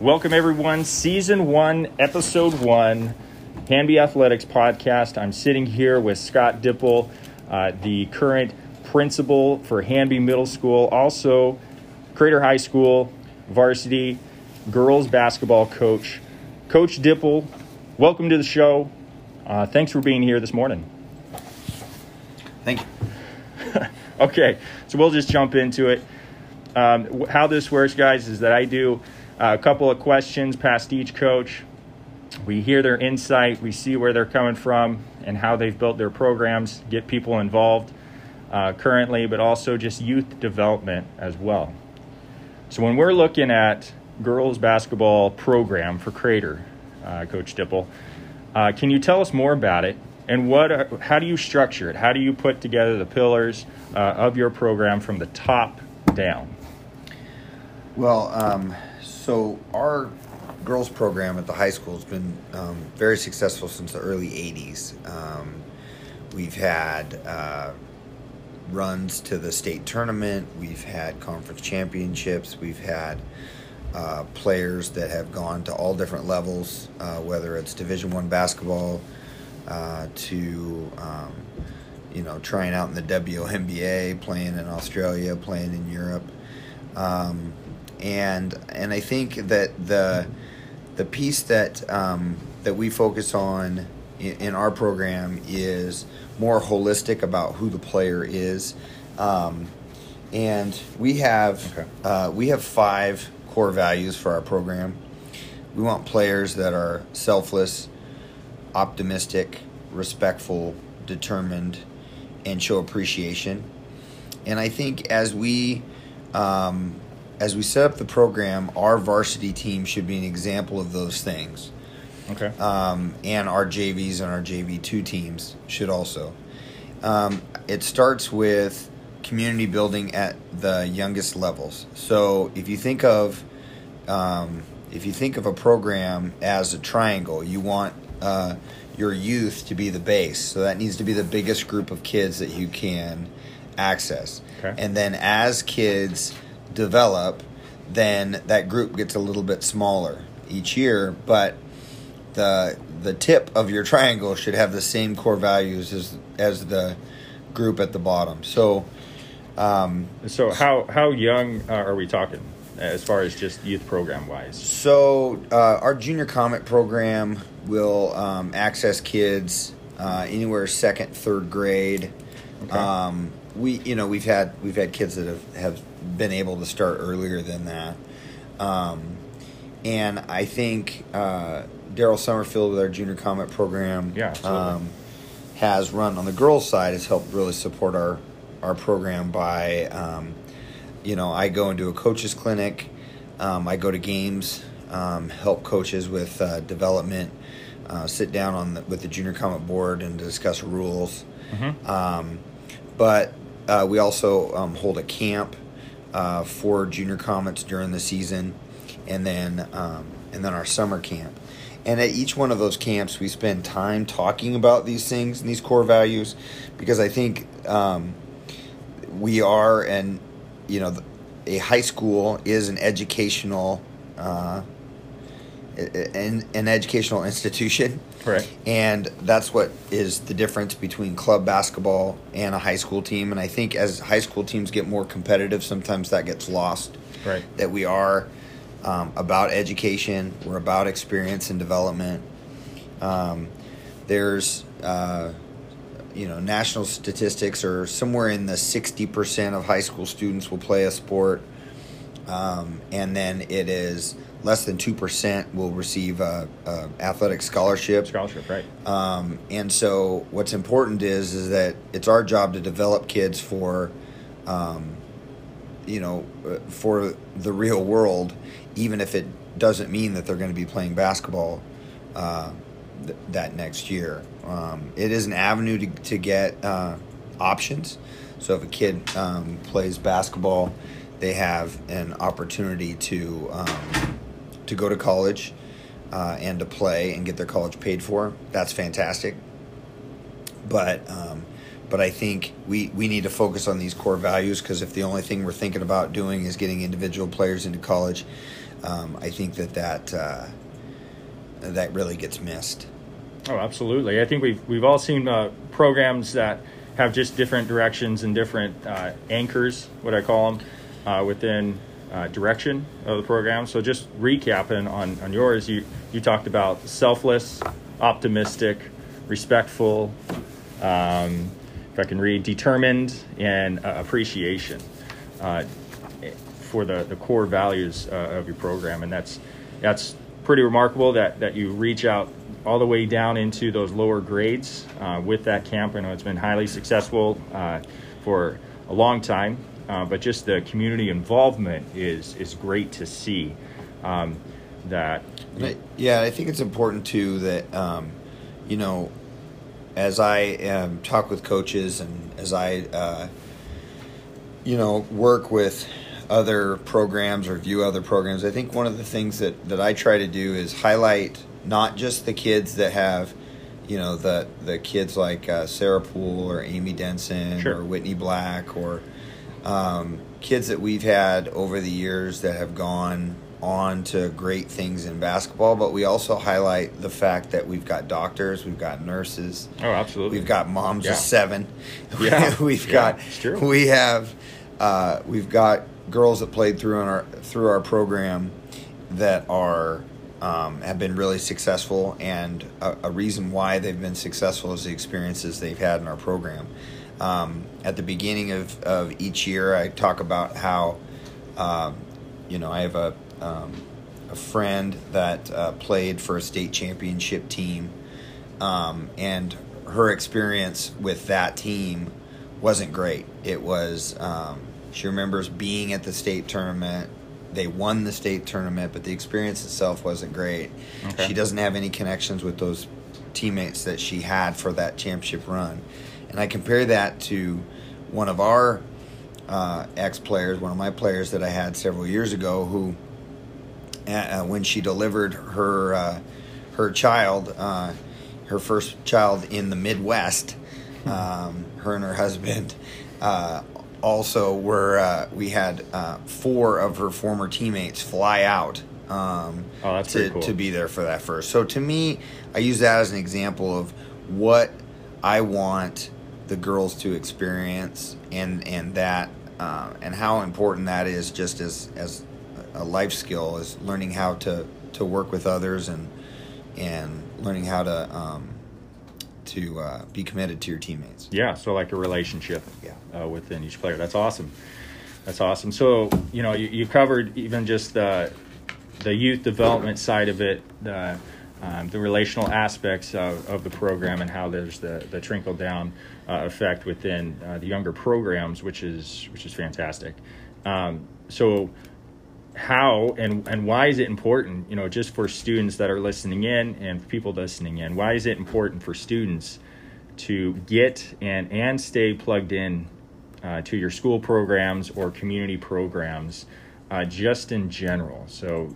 Welcome, everyone. Season one, episode one, Hanby Athletics podcast. I'm sitting here with Scott Dippel, uh, the current principal for Hanby Middle School, also Crater High School varsity girls basketball coach. Coach Dippel, welcome to the show. Uh, thanks for being here this morning. Thank you. okay, so we'll just jump into it. Um, how this works, guys, is that I do uh, a couple of questions past each coach. We hear their insight, we see where they're coming from and how they've built their programs, get people involved uh, currently, but also just youth development as well. So when we're looking at girls basketball program for Crater, uh, Coach Dippel, uh, can you tell us more about it and what? Are, how do you structure it? How do you put together the pillars uh, of your program from the top down? Well, um, so our girls program at the high school has been um, very successful since the early 80s. Um, we've had uh, runs to the state tournament, we've had conference championships, we've had uh, players that have gone to all different levels, uh, whether it's Division One basketball uh, to um, you know trying out in the WNBA, playing in Australia, playing in Europe. Um, and and I think that the the piece that um, that we focus on in, in, our program is more holistic about who the player is, um, and we have okay. uh, we have five core values for our program. We want players that are selfless, optimistic, respectful, determined, and show appreciation. And I think as we um, as we set up the program, our varsity team should be an example of those things. Okay. Um, and our JVs and our JV two teams should also. Um, it starts with community building at the youngest levels. So if you think of um, if you think of a program as a triangle, you want uh, your youth to be the base. So that needs to be the biggest group of kids that you can access. Okay. And then as kids develop, then that group gets a little bit smaller each year, but the the tip of your triangle should have the same core values as as the group at the bottom. So um, so how how young uh, are we talking as far as just youth program wise? So uh, our junior comet program will um, access kids uh, anywhere second third grade. Okay. Um, we you know we've had we've had kids that have, have been able to start earlier than that. Um, and I think uh, Daryl Summerfield with our junior comet program yeah, um, has run on the girls side has helped really support our our program by um, you know I go into a coaches clinic um, I go to games um, help coaches with uh, development uh, sit down on the, with the junior comet board and discuss rules. Mm-hmm. Um, but uh, we also um, hold a camp uh, for junior comets during the season, and then um, and then our summer camp. And at each one of those camps, we spend time talking about these things and these core values, because I think um, we are, and you know, a high school is an educational, uh, an, an educational institution, Right. And that's what is the difference between club basketball and a high school team. And I think as high school teams get more competitive, sometimes that gets lost. Right. That we are um, about education, we're about experience and development. Um, there's, uh, you know, national statistics are somewhere in the 60% of high school students will play a sport. Um, and then it is less than 2% will receive a, a athletic scholarship. Scholarship, right. Um, and so what's important is is that it's our job to develop kids for, um, you know, for the real world, even if it doesn't mean that they're going to be playing basketball uh, th- that next year. Um, it is an avenue to, to get uh, options. So if a kid um, plays basketball, they have an opportunity to um, to go to college uh, and to play and get their college paid for. That's fantastic. But um, but I think we, we need to focus on these core values because if the only thing we're thinking about doing is getting individual players into college, um, I think that that uh, that really gets missed. Oh, absolutely. I think we've we've all seen uh, programs that have just different directions and different uh, anchors, what I call them, uh, within uh, direction of the program. So just recapping on, on yours, you, you talked about selfless, optimistic, respectful, um, if I can read, determined, and uh, appreciation uh, for the, the core values uh, of your program. And that's, that's pretty remarkable that, that you reach out all the way down into those lower grades uh, with that camp. I know it's been highly successful uh, for a long time, uh, but just the community involvement is is great to see. Um, that yeah, I think it's important too that um, you know, as I um, talk with coaches and as I uh, you know work with other programs or view other programs, I think one of the things that that I try to do is highlight not just the kids that have you know the the kids like uh, Sarah Poole or Amy Denson Sure. or Whitney Black or um, kids that we've had over the years that have gone on to great things in basketball, but we also highlight the fact that we've got doctors, we've got nurses, oh, absolutely. we've got moms Yeah. of seven, Yeah. we've got it's true. we have uh, we've got girls that played through on our through our program that are um, have been really successful, and a, a reason why they've been successful is the experiences they've had in our program. Um, at the beginning of, of each year, I talk about how, um, you know, I have a, um, a friend that uh, played for a state championship team, um, and her experience with that team wasn't great. It was, um, she remembers being at the state tournament. They won the state tournament, but the experience itself wasn't great. Okay. She doesn't have any connections with those teammates that she had for that championship run. And I compare that to one of our uh, ex players, one of my players that I had several years ago, who, uh, when she delivered her uh, her child, uh, her first child in the Midwest, um, her and her husband uh, also were. Uh, we had uh, four of her former teammates fly out. Um, Oh, to, cool. to be there for that first. So to me, I use that as an example of what I want the girls to experience, and and that uh, and how important that is, just as as a life skill, is learning how to to work with others and and learning how to um, to uh, be committed to your teammates. Yeah, so like a relationship Yeah. uh, within each player. That's awesome. That's awesome. So you know, you, you covered even just the the youth development side of it, the um, the relational aspects of, of the program, and how there's the the trickle down uh, effect within uh, the younger programs, which is which is fantastic. Um, so how and and why is it important you know just for students that are listening in and people listening in why is it important for students to get and and stay plugged in uh, to your school programs or community programs uh, just in general so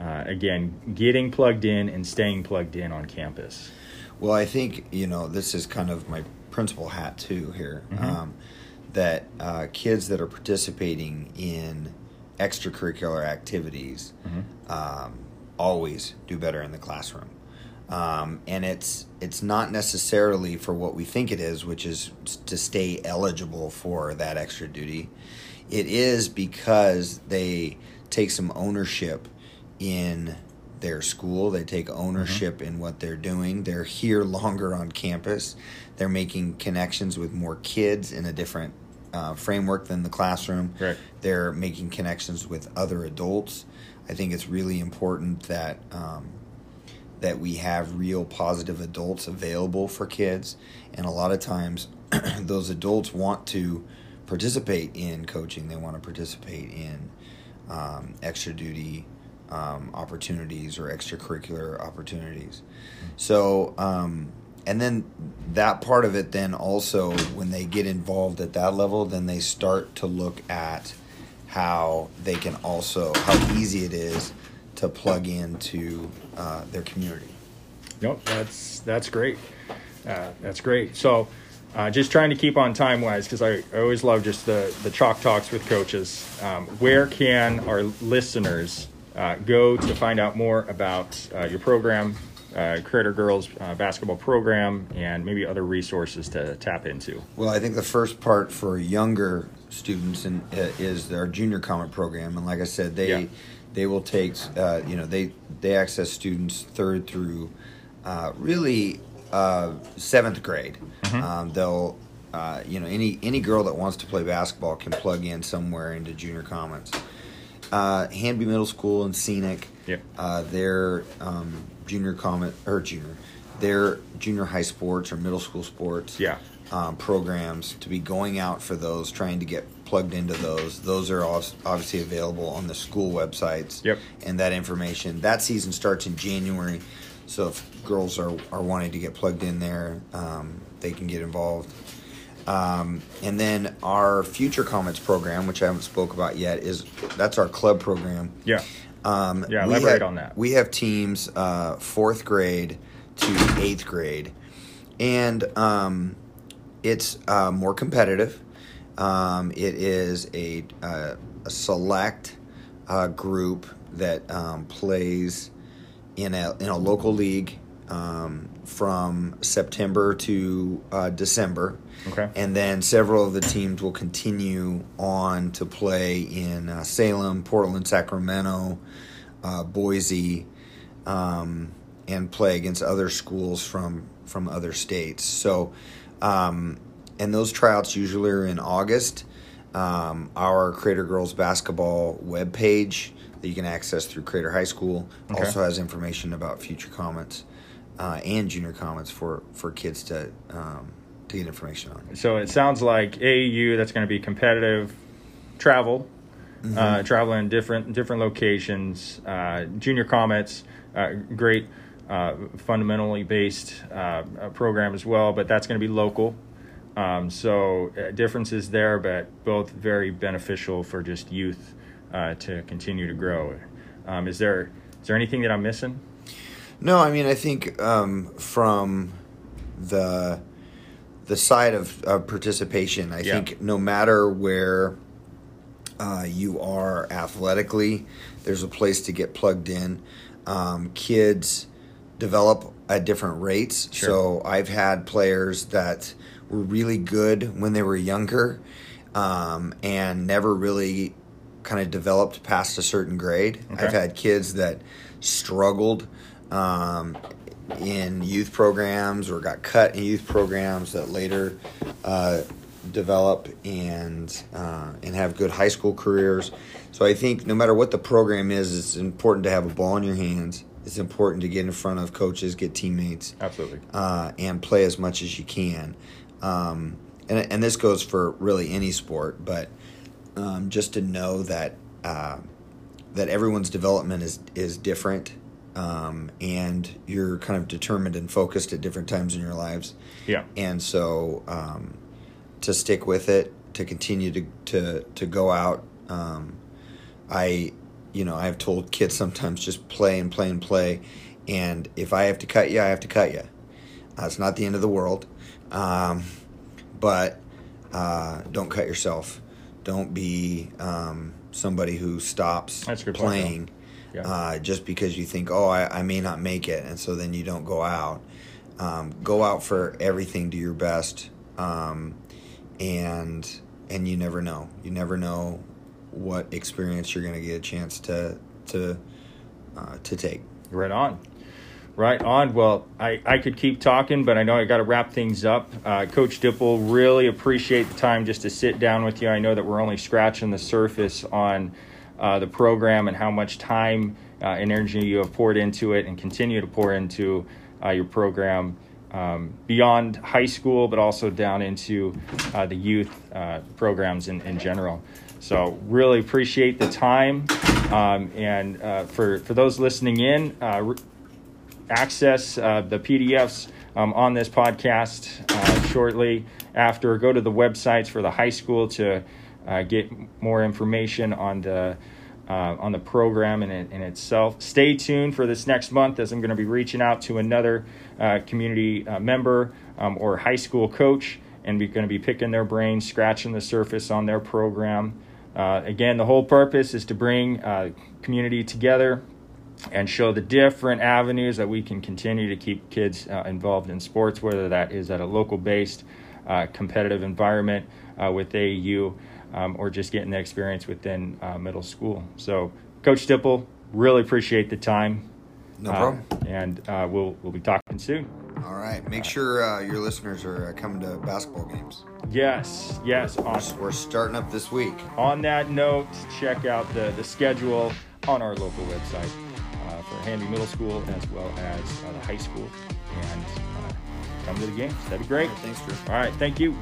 uh, again getting plugged in and staying plugged in on campus Well, I think you know this is kind of my principal hat too here. Mhm. Um, that uh, kids that are participating in extracurricular activities Mhm. um, always do better in the classroom, um, and it's it's not necessarily for what we think it is, which is to stay eligible for that extra duty. It is because they take some ownership in their school. They take ownership in what they're doing. They're here longer on campus. They're making connections with more kids in a different uh, framework than the classroom. Right. They're making connections with other adults. I think it's really important that um, that we have real positive adults available for kids, and a lot of times those adults want to participate in coaching. They want to participate in um, extra duty um, opportunities or extracurricular opportunities. So, um, and then that part of it, then also when they get involved at that level, then they start to look at how they can also, how easy it is to plug into uh, their community. Nope, that's that's great. Uh, that's great. So, uh, just trying to keep on time wise because I, I always love just the the chalk talks with coaches. Um, where can our listeners uh, go to find out more about uh, your program, uh, Girls uh, basketball program, and maybe other resources to tap into? Well, I think the first part for younger students and uh, is our junior comet program, and like I said, they Yeah. they will take uh, you know they they access students third through uh, really uh, seventh grade. Um, they'll uh, you know any any girl that wants to play basketball can plug in somewhere into junior comets. Uh, Hanby Middle School and Scenic, Yep. uh, their um, junior comet or junior, their junior high sports or middle school sports Yeah. um, programs to be going out for those, trying to get plugged into those. Those are obviously available on the school websites. Yep. And that information. That season starts in January, so if girls are, are wanting to get plugged in there, um, they can get involved. Um, and then our Future Comets program, which I haven't spoke about yet, is that's our club program. Yeah. Um, Yeah, elaborate have- on that. We have teams uh, fourth grade to eighth grade, and um, it's uh, more competitive. Um, it is a, uh, a select uh, group that um, plays in a in a local league um, from September to uh, December. Okay. And then several of the teams will continue on to play in uh, Salem, Portland, Sacramento, uh, Boise, um, and play against other schools from from other states. So, um, and those tryouts usually are in August. Um, our Crater Girls basketball webpage that you can access through Crater High School Okay. also has information about future comets uh, and junior comets for for kids to um, to get information on. So it sounds like AAU that's going to be competitive, travel, uh, travel in different different locations. Uh, junior Comets, uh, great, uh, fundamentally based uh, uh, program as well, but that's going to be local. Um, so uh, differences there, but both very beneficial for just youth uh, to continue to grow. Um, is there is there anything that I'm missing? No, I mean I think um, from the the side of, of participation, I Yeah. think no matter where uh, you are athletically, there's a place to get plugged in. Um, kids develop at different rates, Sure. so I've had players that were really good when they were younger um, and never really kind of developed past a certain grade. Okay. I've had kids that struggled um, in youth programs or got cut in youth programs that later uh, develop and uh, and have good high school careers. So I think no matter what the program is, it's important to have a ball in your hands. It's important to get in front of coaches, get teammates, Absolutely. uh, and play as much as you can. Um, and, and this goes for really any sport, but um, just to know that uh, that everyone's development is is different, um, and you're kind of determined and focused at different times in your lives. Yeah. And so um, to stick with it, to continue to to to go out. Um, I, you know, I've told kids sometimes just play and play and play, and if I have to cut you, I have to cut you. Uh, it's not the end of the world, um, but uh, don't cut yourself. Don't be um, somebody who stops That's a point, playing Yeah. uh, just because you think, oh, I, I may not make it, and so then you don't go out. Um, go out for everything, do your best, um, and and you never know. You never know what experience you're going to get a chance to to uh, to take. Right on. Right on. Well, I, I could keep talking, but I know I got to wrap things up. Uh, Coach Dippel, really appreciate the time just to sit down with you. I know that we're only scratching the surface on uh, the program and how much time uh, and energy you have poured into it and continue to pour into uh, your program um, beyond high school, but also down into uh, the youth uh, programs in, in general. So really appreciate the time. Um, and uh, for, for those listening in, uh, re- access uh, the PDFs um, on this podcast uh, shortly after. Go to the websites for the high school to uh, get more information on the uh, on the program in, in itself. Stay tuned for this next month as I'm going to be reaching out to another uh, community uh, member um, or high school coach, and we're going to be picking their brains, scratching the surface on their program. Uh, again, the whole purpose is to bring uh, community together and show the different avenues that we can continue to keep kids uh, involved in sports, whether that is at a local based competitive environment with AAU um, or just getting the experience within uh, middle school. So, Coach Dippel, really appreciate the time. No problem. and we'll, we'll be talking soon. All right. Make sure uh, your listeners are uh, coming to basketball games. Yes, yes. Awesome. We're starting up this week. On that note, check out the, the schedule on our local website uh, for Hanby Middle School as well as uh, the high school. And uh, come to the games. That'd be great. Right, thanks, Drew. All right. Thank you.